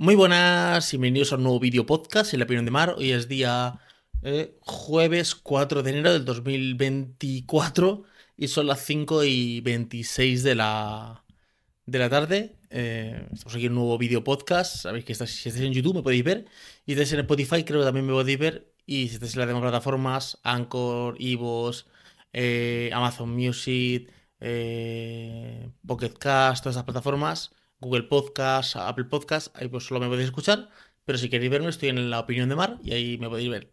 Muy buenas y bienvenidos a un nuevo vídeo podcast en la opinión de Mar. Hoy es día eh, jueves 4 de enero del 2024 y son las 5 y 26 de la, de la tarde. Eh, estamos aquí en un nuevo vídeo podcast. Sabéis que si estáis en YouTube me podéis ver y si estáis en Spotify creo que también me podéis ver. Y si estáis en las demás plataformas, Anchor, Evox, eh, Amazon Music, Pocket Cast, todas esas plataformas Google Podcast, Apple Podcast, ahí pues solo me podéis escuchar, pero si queréis verme estoy en la opinión de Mar y ahí me podéis ver.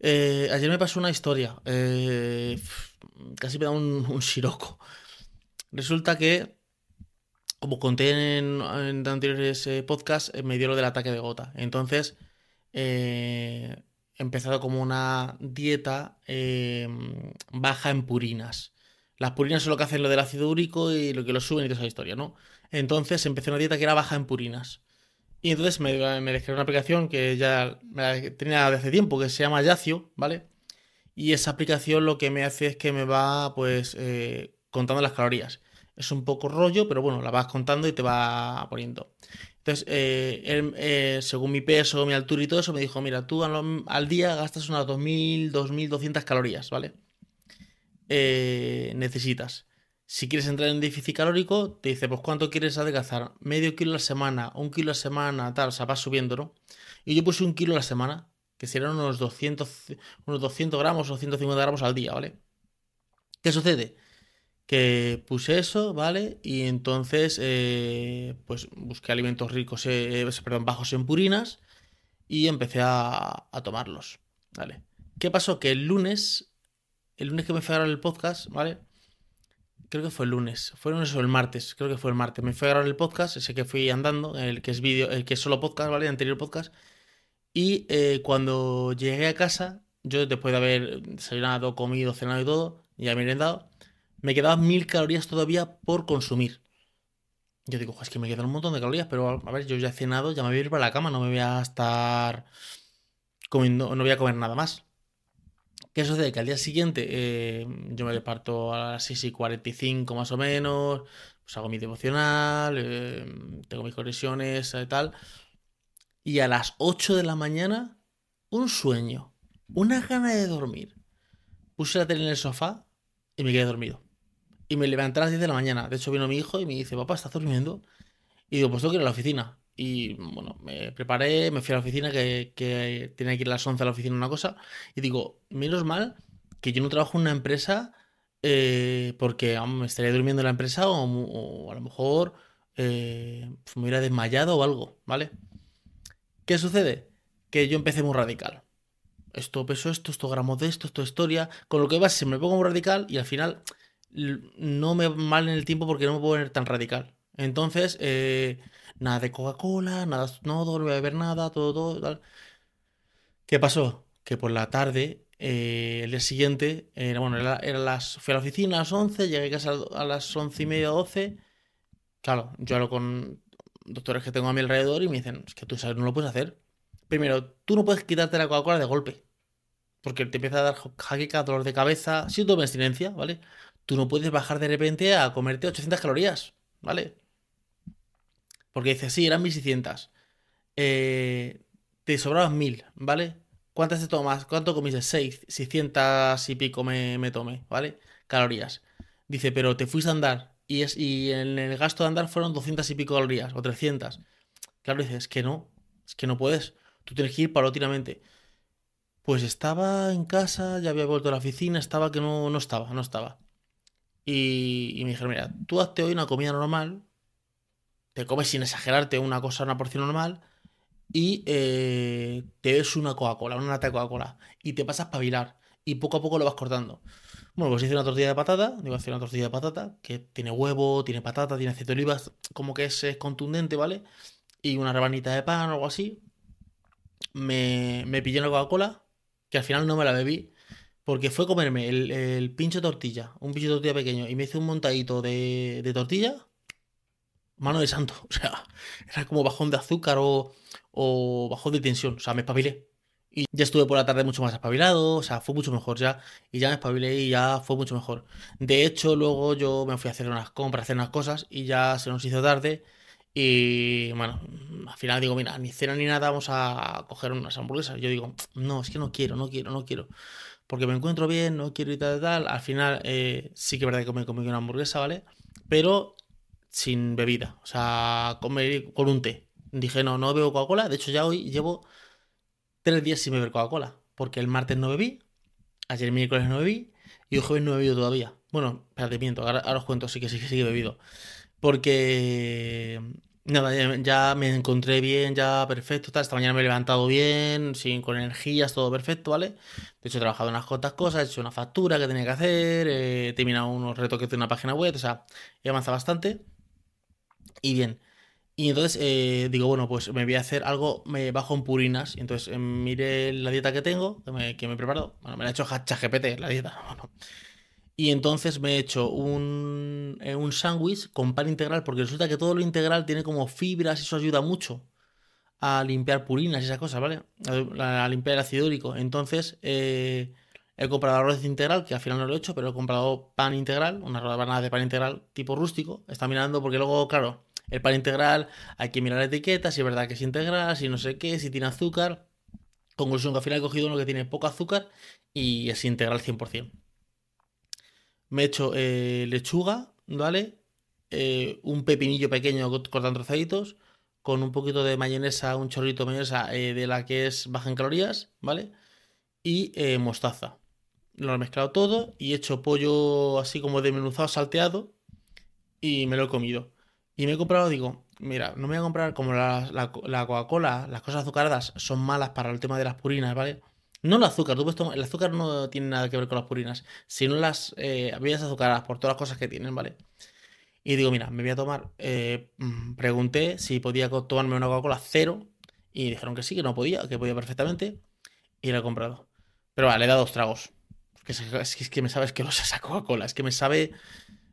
Eh, ayer me pasó una historia, eh, casi me da un, un siroco. Resulta que, como conté en, anteriores eh, podcasts, me dio lo del ataque de gota. Entonces, he empezado como una dieta baja en purinas. Las purinas son lo que hacen lo del ácido úrico y lo que lo suben y toda esa historia, ¿no? Entonces empecé una dieta que era baja en purinas. Y entonces me, me una aplicación que ya tenía desde hace tiempo, que se llama Yacio, ¿vale? Y esa aplicación lo que me hace es que me va, pues, eh, contando las calorías. Es un poco rollo, pero bueno, la vas contando y te va poniendo. Entonces, eh, él, eh, según mi peso, mi altura y todo eso, me dijo, mira, tú al, al día gastas unas 2.000, 2.200 calorías, ¿vale? Necesitas. Si quieres entrar en déficit calórico, te dice, pues ¿cuánto quieres adelgazar? Medio kilo a la semana, un kilo a la semana, tal, o sea, vas subiendo, ¿no? Y yo puse un kilo a la semana, que serían unos 200, unos 200 gramos o 150 gramos al día, ¿vale? ¿Qué sucede? Que puse eso, ¿vale? Y entonces, eh, pues busqué alimentos ricos, eh, perdón, bajos en purinas y empecé a, a tomarlos, ¿vale? ¿Qué pasó? Que el lunes, el lunes que me fui a grabar el podcast, ¿vale? creo que fue el lunes, fue el lunes o el martes, creo que fue el martes. Me fui a grabar el podcast, ese que fui andando, el que es vídeo, el que es solo podcast, ¿vale? El anterior podcast. Y eh, cuando llegué a casa, yo después de haber desayunado, comido, cenado y todo, ya merendado, me quedaban mil calorías todavía por consumir. Yo digo, es que me quedan un montón de calorías, pero a ver, yo ya he cenado, ya me voy a ir para la cama, no me voy a estar comiendo, no voy a comer nada más. ¿Qué sucede? Que al día siguiente eh, yo me parto a las 6 y 45 más o menos, pues hago mi devocional, eh, tengo mis conexiones y tal. Y a las 8 de la mañana, un sueño, una gana de dormir. Puse la tele en el sofá y me quedé dormido. Y me levanté a las 10 de la mañana. De hecho, vino mi hijo y me dice, papá, ¿estás durmiendo? Y digo, pues tengo que ir a la oficina. Y bueno, me preparé, me fui a la oficina, que, que tenía que ir a las 11 a la oficina una cosa. Y digo, menos mal que yo no trabajo en una empresa eh, porque me estaría durmiendo en la empresa o, a lo mejor eh, me hubiera desmayado o algo, ¿vale? ¿Qué sucede? Que yo empecé muy radical. Esto peso esto, esto gramos de esto, esto historia. Con lo que va, se me pongo muy radical y al final no me mal en el tiempo porque no me puedo poner tan radical. Entonces, eh, nada de Coca-Cola, nada, no, voy a beber nada, todo, todo, tal. ¿Qué pasó? Que por la tarde, eh, el día siguiente, era, bueno, era, las, fui a la oficina a las 11, llegué a casa a las 11 y media, 12. Claro, yo hablo con doctores que tengo a mi alrededor y me dicen, es que tú sabes, no lo puedes hacer. Primero, tú no puedes quitarte la Coca-Cola de golpe. Porque te empieza a dar jaqueca, dolor de cabeza, síntoma de abstinencia, ¿vale? Tú no puedes bajar de repente a comerte 800 calorías, ¿vale? Porque dice, sí, eran 1600. Eh, te sobraban 1000, ¿vale? ¿Cuántas te tomas? ¿Cuánto comiste? 6, 600 y pico me, me tomé, ¿vale? Calorías. Dice, pero te fuiste a andar y, es, y en el gasto de andar fueron 200 y pico calorías o 300. Claro, dices, es que no, es que no puedes. Tú tienes que ir paulatinamente. Pues estaba en casa, ya había vuelto a la oficina, estaba que no, no estaba, no estaba. Y, y me dijeron, mira, tú hazte hoy una comida normal, te comes sin exagerarte una cosa, una porción normal, y eh, te ves una Coca-Cola, una lata de Coca-Cola, y te pasas a espabilar, y poco a poco lo vas cortando. Bueno, pues hice una tortilla de patata, digo, hacer una tortilla de patata, que tiene huevo, tiene patata, tiene aceite de olivas, como que es, contundente, ¿vale? Y una rabanita de pan o algo así. Me, me pillé una Coca-Cola, que al final no me la bebí, porque fue comerme el, de tortilla, un pincho de tortilla pequeño, y me hice un montadito de, de tortilla mano de santo. O sea, era como bajón de azúcar o, o bajón de tensión. O sea, me espabilé. Y ya estuve por la tarde mucho más espabilado, o sea, fue mucho mejor ya. Y ya me espabilé y ya fue mucho mejor. De hecho, luego yo me fui a hacer unas compras, hacer unas cosas y ya se nos hizo tarde. Y bueno, al final digo, mira, ni cena ni nada, vamos a coger unas hamburguesas. Yo digo, no, es que no quiero, no quiero, no quiero. Porque me encuentro bien, no quiero y tal, tal. Al final eh, sí que es verdad que me comí una hamburguesa, ¿vale? Pero sin bebida, o sea, comer con un té. Dije, no, no bebo Coca-Cola. De hecho, ya hoy llevo tres días sin beber Coca-Cola. Porque el martes no bebí, ayer miércoles no bebí y hoy jueves no he bebido todavía. Bueno, espérate, miento, ahora, os cuento, sí que sí que sí he bebido. Porque nada, ya, me encontré bien, ya perfecto. Esta mañana me he levantado bien, sin, con energías, todo perfecto, ¿vale? De hecho, he trabajado unas cuantas cosas, he hecho una factura que tenía que hacer, he terminado unos retoques de una página web, o sea, he avanzado bastante. Y bien. Y entonces eh, digo, bueno, pues me voy a hacer algo, me bajo en purinas. Y entonces eh, miré la dieta que tengo, que me, que me he preparado. Bueno, me la he hecho GPT la dieta. Bueno. Y entonces me he hecho un, eh, un sándwich con pan integral, porque resulta que todo lo integral tiene como fibras y eso ayuda mucho a limpiar purinas y esas cosas, ¿vale? A, limpiar el ácido úrico. Entonces he comprado arroz integral, que al final no lo he hecho, pero he comprado pan integral, una rodabanada de pan integral tipo rústico. Está mirando porque luego, claro el pan integral, hay que mirar la etiqueta, si es verdad que es integral, si no sé qué, si tiene azúcar. Conclusión que al final he cogido uno que tiene poco azúcar y es integral 100%. Me he hecho eh, lechuga, ¿vale? Eh, un pepinillo pequeño cortado en trozaditos, con un poquito de mayonesa, un chorrito de mayonesa eh, de la que es baja en calorías, ¿vale? Y mostaza. Lo he mezclado todo y he hecho pollo así como desmenuzado, salteado y me lo he comido. Y me he comprado, digo, mira, no me voy a comprar como la, Coca-Cola, las cosas azucaradas son malas para el tema de las purinas, ¿vale? No el azúcar, tú el azúcar no tiene nada que ver con las purinas, sino las eh, bebidas azucaradas por todas las cosas que tienen, ¿vale? Y digo, mira, me voy a tomar, eh, mm, pregunté si podía tomarme una Coca-Cola cero y dijeron que sí, que no podía, que podía perfectamente y la he comprado. Pero vale, le he dado dos tragos. Es que, es que me sabe asquerosa esa Coca-Cola, es que me sabe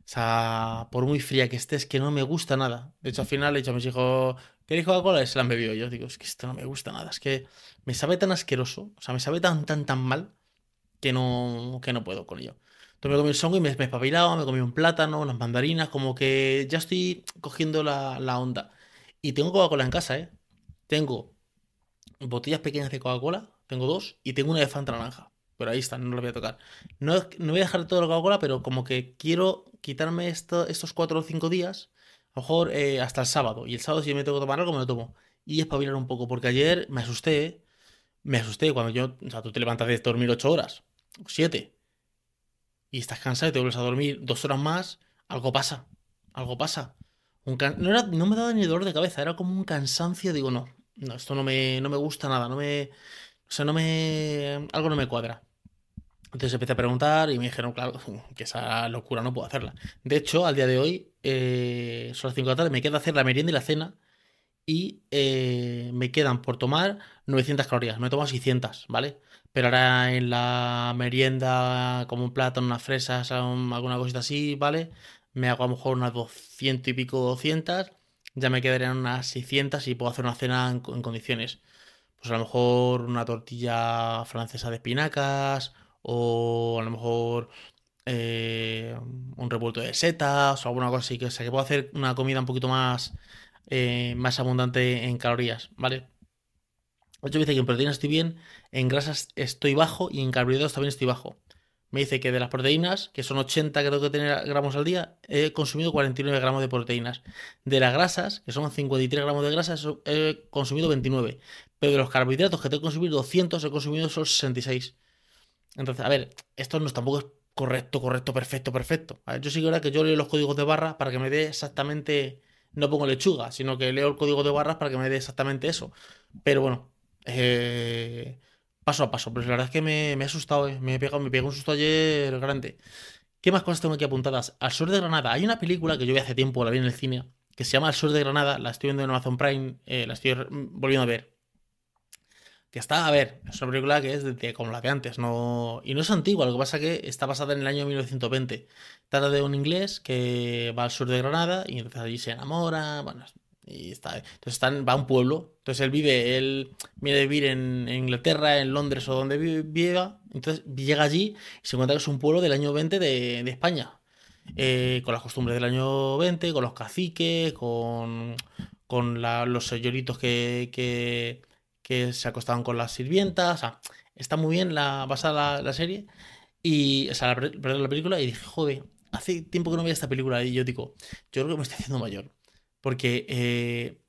o sea, por muy fría que esté, es que no me gusta nada. De hecho, al final he dicho a mis hijos, ¿queréis Coca-Cola? Se la han bebido. Yo digo, es que esto no me gusta nada. Es que me sabe tan asqueroso, o sea, me sabe tan, tan, tan mal que no, que no puedo con ello. Entonces me comí el songo y me, me me comí un plátano, unas mandarinas, como que ya estoy cogiendo la, la onda. Y tengo Coca-Cola en casa, ¿eh? Tengo botellas pequeñas de Coca-Cola, tengo dos, y tengo una de Fanta naranja. Pero ahí está, no lo voy a tocar. No, no voy a dejar todo la Coca-Cola, pero como que quiero quitarme esto, estos cuatro o cinco días, a lo mejor eh, hasta el sábado. Y el sábado, si me tengo que tomar algo, me lo tomo. Y espabilar un poco, porque ayer me asusté, me asusté cuando yo, o sea, tú te levantas de dormir ocho horas, siete, y estás cansado y te vuelves a dormir dos horas más, algo pasa, algo pasa. no, no me daba ni dolor de cabeza, era como un cansancio, digo, no, no, esto no me, no me gusta nada, no me, o sea, no me, algo no me cuadra. Entonces empecé a preguntar y me dijeron, claro, que esa locura no puedo hacerla. De hecho, al día de hoy, eh, son las 5 de la tarde, me queda hacer la merienda y la cena y eh, me quedan por tomar 900 calorías. Me he tomado 600, ¿vale? Pero ahora en la merienda, como un plátano, unas fresas, alguna cosita así, ¿vale? Me hago a lo mejor unas 200 y pico, 200. Ya me quedarían unas 600 y puedo hacer una cena en, en condiciones. Pues a lo mejor una tortilla francesa de espinacas o a lo mejor eh, un revuelto de setas o alguna cosa así, que, o sea, que puedo hacer una comida un poquito más, eh, más abundante en calorías, ¿vale? hecho me dice que en proteínas estoy bien, en grasas estoy bajo y en carbohidratos también estoy bajo. Me dice que de las proteínas, que son 80 que que tener gramos al día, he consumido 49 gramos de proteínas. De las grasas, que son 53 gramos de grasas, he consumido 29. Pero de los carbohidratos que tengo que consumir 200, he consumido solo 66. Entonces, a ver, esto no es tampoco es correcto, correcto, perfecto, perfecto. yo sí que ahora que yo leo los códigos de barras para que me dé exactamente, no pongo lechuga, sino que leo el código de barras para que me dé exactamente eso. Pero bueno, eh, paso a paso. Pero la verdad es que me, he asustado, eh. me, he pegado, me pegó un susto ayer grande. ¿Qué más cosas tengo aquí apuntadas? Al sur de Granada. Hay una película que yo vi hace tiempo, la vi en el cine, que se llama Al sur de Granada. La estoy viendo en Amazon Prime, eh, la estoy volviendo a ver que está, a ver, es una película que es como la de antes, no, y no es antigua, lo que pasa que está basada en el año 1920. Trata de un inglés que va al sur de Granada y entonces allí se enamora, bueno, y está, entonces va a un pueblo, entonces él vive, él viene a vivir en, Inglaterra, en Londres o donde viva, entonces llega allí y se encuentra que es un pueblo del año 20 de, España. Eh, con las costumbres del año 20, con los caciques, con, con los señoritos que, se acostaban con las sirvientas. O sea, está muy bien la, basada la, serie. Y, o sea, la, la película. Y dije, joder, hace tiempo que no veía esta película. Y yo digo, yo creo que me estoy haciendo mayor. Porque eh,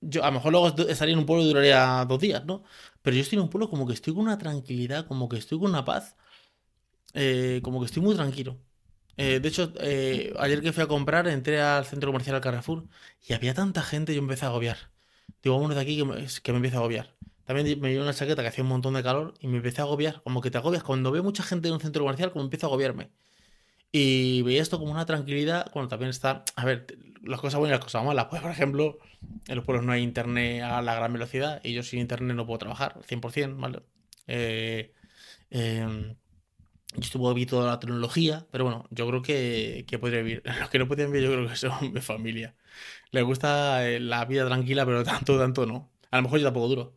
yo a lo mejor luego estaría en un pueblo y duraría dos días, ¿no? Pero yo estoy en un pueblo como que estoy con una tranquilidad, como que estoy con una paz, eh, como que estoy muy tranquilo. Eh, de hecho, ayer que fui a comprar, entré al centro comercial al Carrefour y había tanta gente y yo empecé a agobiar. Digo, vámonos de aquí que me, que me empieza a agobiar. También me dio una chaqueta que hacía un montón de calor y me empecé a agobiar. Como que te agobias. Cuando veo mucha gente en un centro comercial, como empiezo a agobiarme. Y veía esto como una tranquilidad. Bueno, también está. A ver, las cosas buenas y las cosas malas. Pues, por ejemplo, en los pueblos no hay internet a la gran velocidad y yo sin internet no puedo trabajar, 100%, ¿vale? Eh, eh, yo estuve vi toda la tecnología, pero bueno, yo creo que, que podría vivir. Los que no podían vivir, yo creo que son mi familia. Les gusta eh, la vida tranquila, pero tanto, tanto no. A lo mejor yo tampoco duro.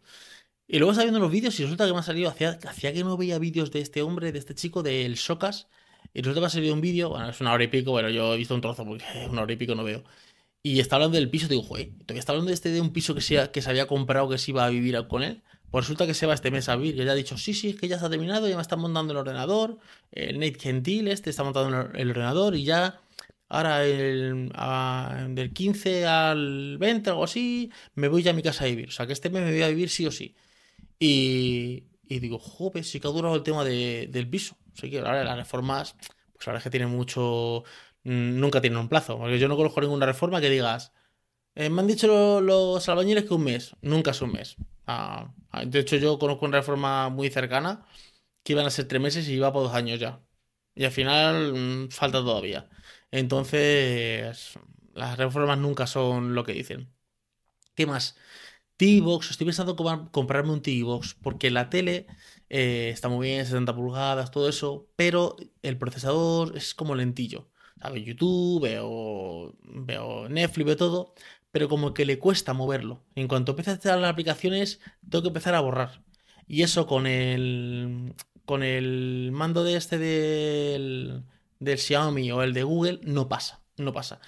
Y luego estaba viendo los vídeos y resulta que me ha salido, hacía, que no veía vídeos de este hombre, de este chico, del Socas. Y resulta que me ha salido un vídeo, bueno, es una hora y pico, bueno, yo he visto un trozo porque una hora y pico no veo. Y está hablando del piso, digo, joder, está hablando de este de un piso que se, que se había comprado que se iba a vivir con él. Pues resulta que se va este mes a vivir, que ya ha dicho, sí, sí, es que ya está terminado, ya me está montando el ordenador, el Nate Gentil este está montando el ordenador y ya, ahora el, del 15 al 20, algo así, me voy ya a mi casa a vivir. O sea, que este mes me voy a vivir sí o sí. Y, y digo, joder, sí que ha durado el tema del piso. O sea, que ahora las reformas, pues ahora es que tienen mucho, mm, nunca tienen un plazo. Porque yo no conozco ninguna reforma que digas, eh, me han dicho los albañiles que un mes, nunca es un mes. Ah, ah, de hecho, yo conozco una reforma muy cercana que iban a ser tres meses y iba por dos años ya. Y al final mm, falta todavía. Entonces, las reformas nunca son lo que dicen. ¿Qué más? TV-Box, estoy pensando en comprarme un TV-Box porque la tele eh, está muy bien, 70 pulgadas, todo eso, pero el procesador es como lentillo. ¿Sabes? YouTube, veo, veo Netflix, veo todo, pero como que le cuesta moverlo. En cuanto empieza a instalar las aplicaciones, tengo que empezar a borrar. Y eso con el, con el mando de este del, del Xiaomi o el de Google no pasa, no pasa.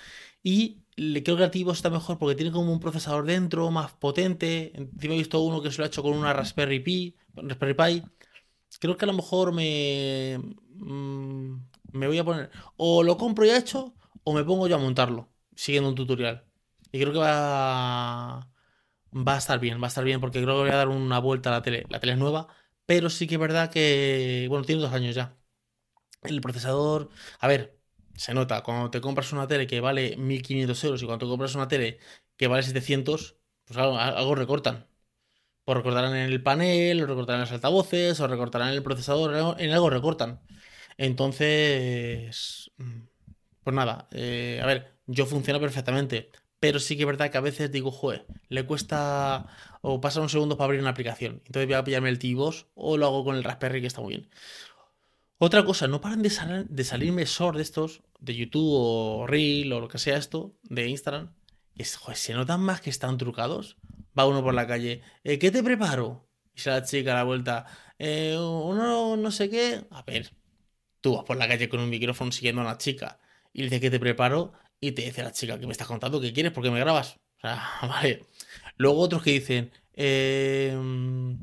Y creo que el está mejor porque tiene como un procesador dentro más potente. Encima he visto uno que se lo ha hecho con una Raspberry Pi, Raspberry Pi. Creo que a lo mejor me, mm, me voy a poner o lo compro ya hecho o me pongo yo a montarlo siguiendo un tutorial. Y creo que va, va a estar bien, va a estar bien porque creo que voy a dar una vuelta a la tele. La tele es nueva, pero sí que es verdad que, bueno, tiene dos años ya. El procesador, a ver, se nota, cuando te compras una tele que vale 1500 euros y cuando te compras una tele que vale 700, pues algo, recortan. Pues recortarán en el panel, o recortarán en los altavoces, o recortarán en el procesador, en algo recortan. Entonces, mm, pues nada, eh, a ver, yo funciona perfectamente, pero sí que es verdad que a veces digo, joder, le cuesta o pasa un segundo para abrir una aplicación. Entonces voy a pillarme el T-Boss o lo hago con el Raspberry que está muy bien. Otra cosa, no paran de, salirme short de estos, de YouTube o Reel o lo que sea esto, de Instagram. Es, joder, se notan más que están trucados. Va uno por la calle, eh, ¿qué te preparo? Y se la chica a la vuelta, eh, uno no sé qué. A ver, tú vas por la calle con un micrófono siguiendo a una chica y le dices que te preparo y te dice la chica que me estás contando que quieres porque me grabas. O sea, vale. Luego otros que dicen, em,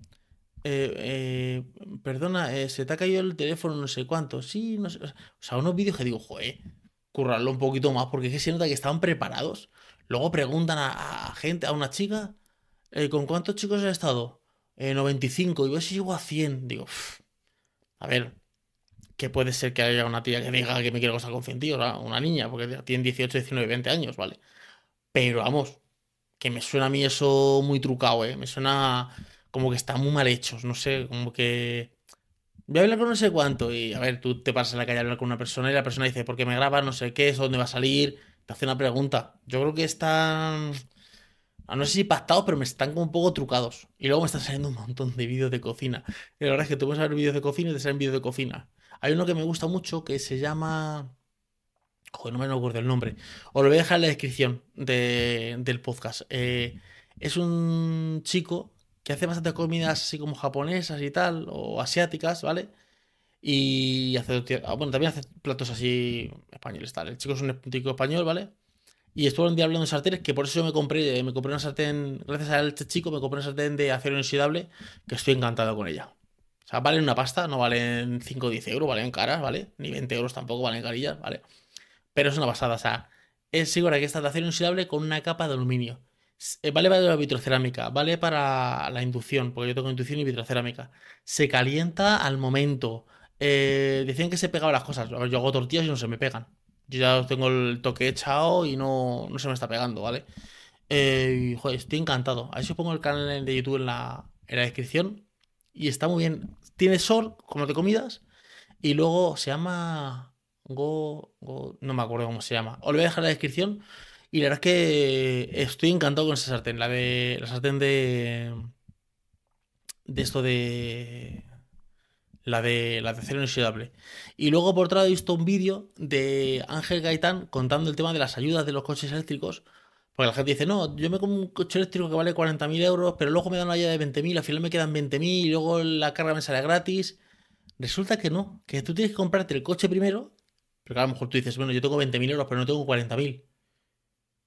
eh, eh, perdona, eh, se te ha caído el teléfono, no sé cuánto. Sí, no sé. O sea, unos vídeos que digo, joder, currarlo un poquito más porque es que se nota que estaban preparados. Luego preguntan a, gente, a una chica, ¿con cuántos chicos has estado? 95, y yo si llego a 100. Digo, a ver, que puede ser que haya una tía que diga que me quiere casar con 100 tíos, una niña, porque tiene 18, 19, 20 años, ¿vale? Pero vamos, que me suena a mí eso muy trucado, ¿eh? Me suena como que están muy mal hechos, no sé, como que... Voy a hablar con no sé cuánto y a ver, tú te pasas en la calle a hablar con una persona y la persona dice, ¿por qué me grabas? No sé qué, es dónde va a salir? Te hace una pregunta. Yo creo que están... No sé si pactados, pero me están como un poco trucados. Y luego me están saliendo un montón de vídeos de cocina. Y la verdad es que tú puedes ver vídeos de cocina y te salen vídeos de cocina. Hay uno que me gusta mucho que se llama. Joder, no me acuerdo el nombre. Os lo voy a dejar en la descripción del podcast. Eh, es un chico que hace bastante comidas así como japonesas y tal, o asiáticas, ¿vale? Y hace. Ah, bueno, también hace platos así españoles, tal. El chico es un chico español, ¿vale? Y estuve un día hablando de sartenes, que por eso me compré, me compré una sartén, gracias a este chico, me compré una sartén de acero inoxidable, que estoy encantado con ella. O sea, valen una pasta, no valen 5 o 10 euros, valen caras, ¿vale? Ni 20 euros tampoco, valen carillas, ¿vale? Pero es una pasada, o sea, es segura que esta de acero inoxidable con una capa de aluminio. Eh, vale para la vitrocerámica, vale para la inducción, porque yo tengo inducción y vitrocerámica. Se calienta al momento. Eh, decían que se pegaban las cosas. Yo hago tortillas y no se me pegan. Yo ya tengo el toque echado y no, no se me está pegando, ¿vale? Eh, joder, estoy encantado. A ver si pongo el canal de YouTube en la, en la descripción. Y está muy bien. Tiene sol, como de comidas. Y luego se llama. Go, no me acuerdo cómo se llama. Os lo voy a dejar en la descripción. Y la verdad es que estoy encantado con esa sartén. La de. La sartén de. De esto de. La de, la de acero inoxidable. Y luego por otro lado he visto un vídeo de Ángel Gaitán contando el tema de las ayudas de los coches eléctricos. Porque la gente dice, no, yo me como un coche eléctrico que vale 40.000 euros, pero luego me dan una ayuda de 20.000, al final me quedan 20.000 y luego la carga me sale gratis. Resulta que no, que tú tienes que comprarte el coche primero, pero a lo mejor tú dices, bueno, yo tengo 20.000 euros, pero no tengo 40.000.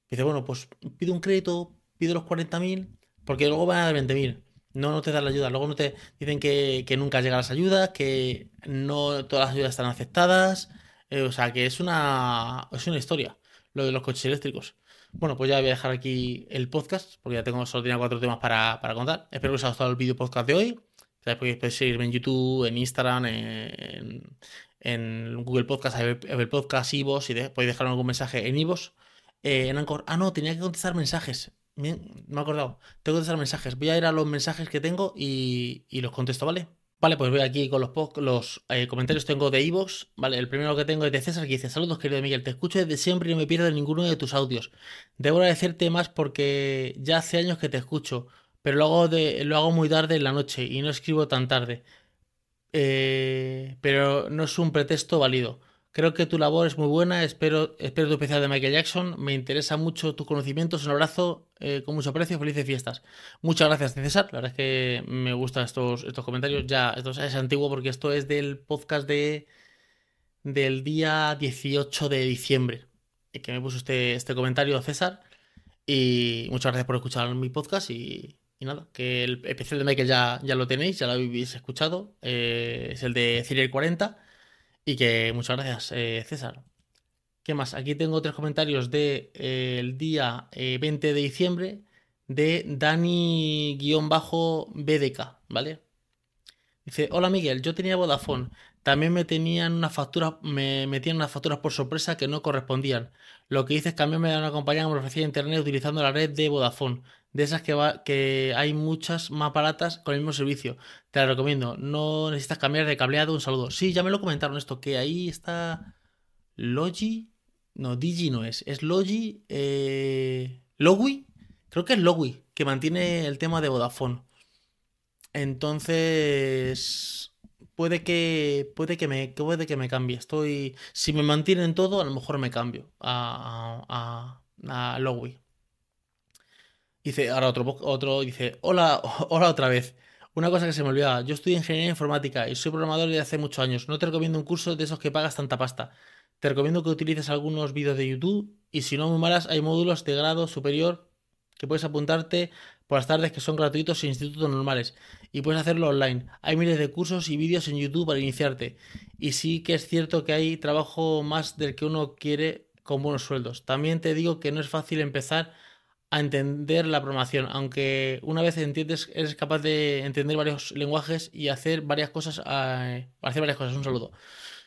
Dice, bueno, pues pido un crédito, pido los 40.000, porque luego van a dar 20.000. No, no te dan la ayuda. Luego no te dicen que, nunca llegan las ayudas, que no todas las ayudas están aceptadas. Eh, o sea, que es una, es una historia lo de los coches eléctricos. Bueno, pues ya voy a dejar aquí el podcast, porque ya tengo solo tenía cuatro temas para, contar. Espero que os haya gustado el vídeo podcast de hoy. Podéis seguirme en YouTube, en Instagram, en, Google Podcast, Apple Podcast, Ivos, y podéis dejar algún mensaje en Ivos. Eh, en Anchor. Ah, no, tenía que contestar mensajes. Bien, me he acordado. Tengo que contestar mensajes. Voy a ir a los mensajes que tengo y, los contesto, ¿vale? Vale, pues voy aquí con los, los eh, comentarios tengo de Evox, ¿vale? El primero que tengo es de César que dice, saludos querido Miguel, te escucho desde siempre y no me pierdo ninguno de tus audios. Debo agradecerte más porque ya hace años que te escucho, pero lo hago, de, lo hago muy tarde en la noche y no escribo tan tarde. Eh, pero no es un pretexto válido. Creo que tu labor es muy buena, espero, espero tu especial de Michael Jackson, me interesa mucho tus conocimientos, un abrazo, eh, con mucho aprecio, felices fiestas. Muchas gracias, César, la verdad es que me gustan estos, estos comentarios, ya, esto es antiguo porque esto es del podcast de del día 18 de diciembre, que me puso este, este comentario, César, y muchas gracias por escuchar mi podcast. Y, nada, que el especial de Michael ya, ya lo tenéis, ya lo habéis escuchado, eh, es el de Ciriel 40 y que muchas gracias, eh, César. ¿Qué más? Aquí tengo tres comentarios del de, el día 20 eh, de diciembre de Dani-BDK, ¿vale? Dice, hola Miguel, yo tenía Vodafone. También me tenían unas facturas, me metían unas facturas por sorpresa que no correspondían. Lo que hice es cambiarme a una compañía que me ofrecía internet utilizando la red de Vodafone. De esas que, va, que hay muchas más baratas con el mismo servicio. Te la recomiendo. No necesitas cambiar de cableado. Un saludo. Sí, ya me lo comentaron esto, que ahí está Logi. No, Digi no es. Es Logi. Eh. Creo que es Logui, que mantiene el tema de Vodafone. Entonces, puede que puede que me puede que me cambie. Estoy si me mantienen todo, a lo mejor me cambio a a, a, Dice, ahora otro otro dice, "Hola, hola otra vez. Una cosa que se me olvidaba, yo estudio ingeniería informática y soy programador desde hace muchos años. No te recomiendo un curso de esos que pagas tanta pasta. Te recomiendo que utilices algunos vídeos de YouTube y si no muy malas, hay módulos de grado superior que puedes apuntarte por las tardes que son gratuitos en institutos normales y puedes hacerlo online. Hay miles de cursos y vídeos en YouTube para iniciarte y sí que es cierto que hay trabajo más del que uno quiere con buenos sueldos. También te digo que no es fácil empezar a entender la programación, aunque una vez entiendes eres capaz de entender varios lenguajes y hacer varias cosas, eh, hacer varias cosas. Un saludo.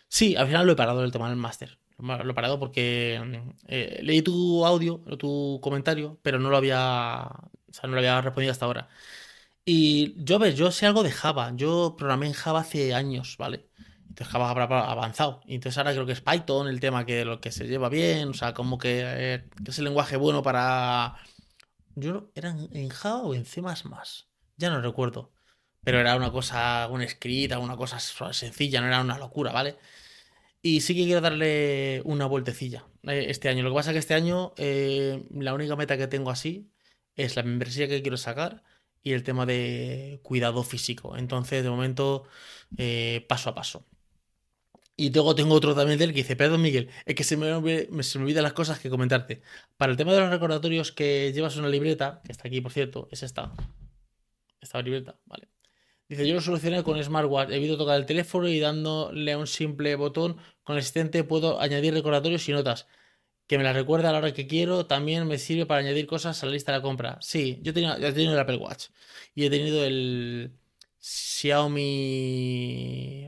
Sí, al final lo he parado el tema del máster. Lo he parado porque eh, leí tu audio, tu comentario, pero no lo había o sea, no le había respondido hasta ahora. Y yo, ves, yo sé algo de Java. Yo programé en Java hace años, ¿vale? Entonces Java habrá avanzado. Y entonces ahora creo que es Python el tema que lo que se lleva bien. O sea, como que, eh, es el lenguaje bueno para. Yo era en Java o en C. Ya no recuerdo. Pero era una cosa, una escrita, una cosa sencilla, no era una locura, ¿vale? Y sí que quiero darle una vueltecilla eh, este año. Lo que pasa es que este año eh, la única meta que tengo así es la membresía que quiero sacar y el tema de cuidado físico. Entonces, de momento, eh, paso a paso. Y luego tengo otro también de él que dice, perdón Miguel, es que se me, olvidan las cosas que comentarte. Para el tema de los recordatorios que llevas una libreta, que está aquí por cierto, es esta. Esta libreta, vale. Dice, yo lo solucioné con Smartwatch, evito tocar el teléfono y dándole un simple botón con el asistente puedo añadir recordatorios y notas. Que me las recuerda a la hora que quiero, también me sirve para añadir cosas a la lista de la compra. Sí, yo, tenía, he tenido el Apple Watch y he tenido el Xiaomi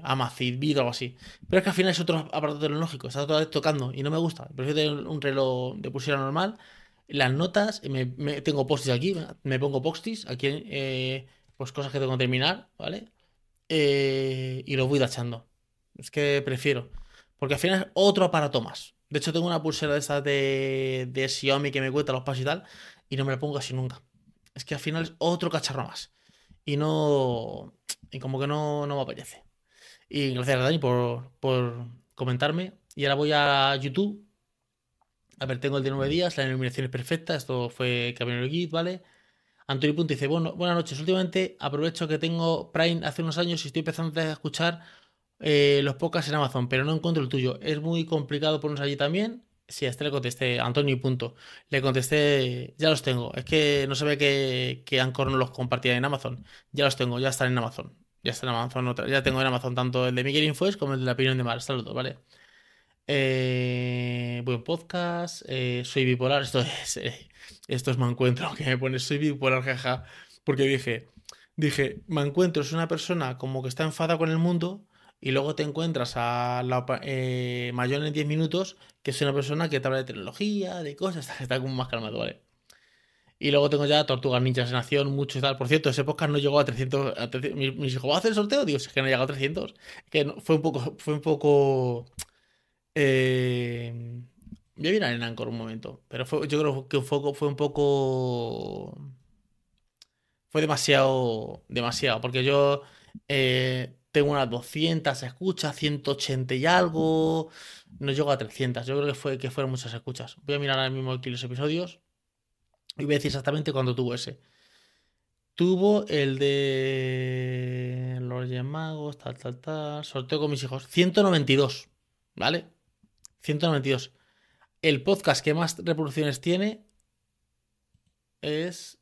Amazfit o algo así. Pero es que al final es otro aparato tecnológico, está vez tocando y no me gusta. Prefiero tener un reloj de pulsera normal. Las notas, me, tengo postis aquí, me pongo postis aquí, eh, pues cosas que tengo que terminar, ¿vale? Eh, y los voy tachando. Es que prefiero. Porque al final es otro aparato más. De hecho, tengo una pulsera de estas de, de Xiaomi que me cuenta los pasos y tal, y no me la pongo así nunca. Es que al final es otro cacharro más y no. Y como que no, no me apetece. Y gracias a Dani por, por comentarme. Y ahora voy a YouTube. A ver, tengo el de nueve días, la iluminación es perfecta. Esto fue Camino del Git, ¿vale? Antonio Punto dice: bueno, Buenas noches. Últimamente aprovecho que tengo Prime hace unos años y estoy empezando a escuchar eh, los podcasts en Amazon, pero no encuentro el tuyo. Es muy complicado ponernos allí también. Sí, a este le contesté, Antonio punto. Le contesté, ya los tengo. Es que no ve que, que Anchor no los compartía en Amazon. Ya los tengo, ya están en Amazon. Ya están en Amazon. Ya tengo en Amazon tanto el de Miguel Infoes como el de la opinión de Mar. Saludos, ¿vale? Eh, buen podcast. Eh, soy bipolar. Esto es, eh, esto es me encuentro. Que me pone soy bipolar, jaja. Porque dije, dije, me encuentro es una persona como que está enfada con el mundo y luego te encuentras a la, eh, mayor en 10 minutos, que es una persona que te habla de tecnología, de cosas, está como más calmado, ¿vale? Y luego tengo ya Tortugas Ninjas en Acción, mucho y tal. Por cierto, ese podcast no llegó a 300. A mis, hijos, ¿va a hacer el sorteo? Digo, es que no llegado a 300. Que fue un poco. Fue un poco. Eh, voy a mirar en Anchor un momento. Pero yo creo que fue, fue un poco. Fue demasiado. Demasiado. Porque yo. Eh, tengo unas 200 escuchas, 180 y algo. No llego a 300. Yo creo que, fue, que fueron muchas escuchas. Voy a mirar ahora mismo aquí los episodios. Y voy a decir exactamente cuándo tuvo ese. Tuvo el de los Magos, tal, tal, tal. Sorteo con mis hijos. 192. ¿Vale? 192. El podcast que más reproducciones tiene es...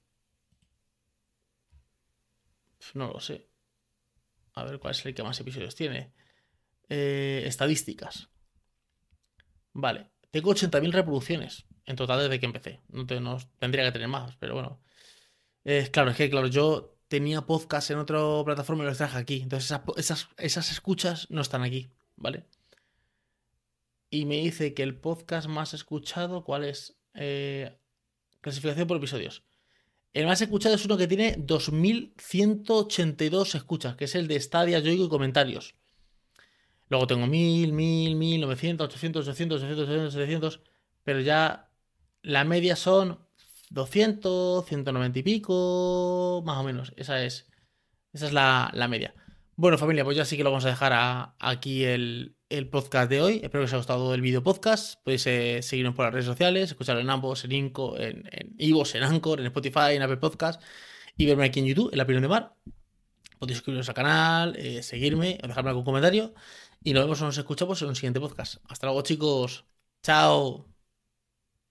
No lo sé. A ver cuál es el que más episodios tiene. Eh, estadísticas. Vale. Tengo 80.000 reproducciones en total desde que empecé. No, tendría que tener más, pero bueno. Claro, es que claro, yo tenía podcast en otra plataforma y los traje aquí. Entonces esas, esas, escuchas no están aquí, ¿vale? Y me dice que el podcast más escuchado, ¿cuál es? Eh, clasificación por episodios. El más escuchado es uno que tiene 2182 escuchas, que es el de Stadia, Yoigo y comentarios. Luego tengo 1000, 1000, 1900, 800, 800, 800, 800, 700, pero ya la media son 200, 190 y pico, más o menos. Esa es, esa es la, la media. Bueno, familia, pues ya sí que lo vamos a dejar aquí el, podcast de hoy. Espero que os haya gustado el vídeo podcast. Podéis eh, seguirnos por las redes sociales, escucharlo en ambos, en Inco, en, en en Anchor, en Spotify, en Apple Podcast y verme aquí en YouTube, en la opinión de Mar. Podéis suscribiros al canal, eh, seguirme, dejarme algún comentario y nos vemos o nos escuchamos en un siguiente podcast. Hasta luego, chicos. Chao.